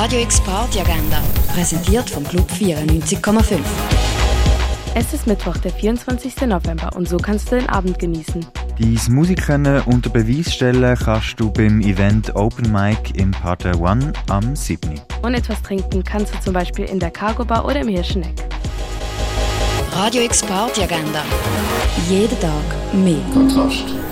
Radio X Party Agenda, präsentiert vom Club 94,5. Es ist Mittwoch, der 24. November und so kannst du den Abend genießen. Dein Musikkennen unter Beweis stellen kannst du beim Event Open Mic im Pater One am 7. Und etwas trinken kannst du zum Beispiel in der Cargo Bar oder im Hirscheneck. Radio X Party Agenda. Jeden Tag mehr. Kontrast.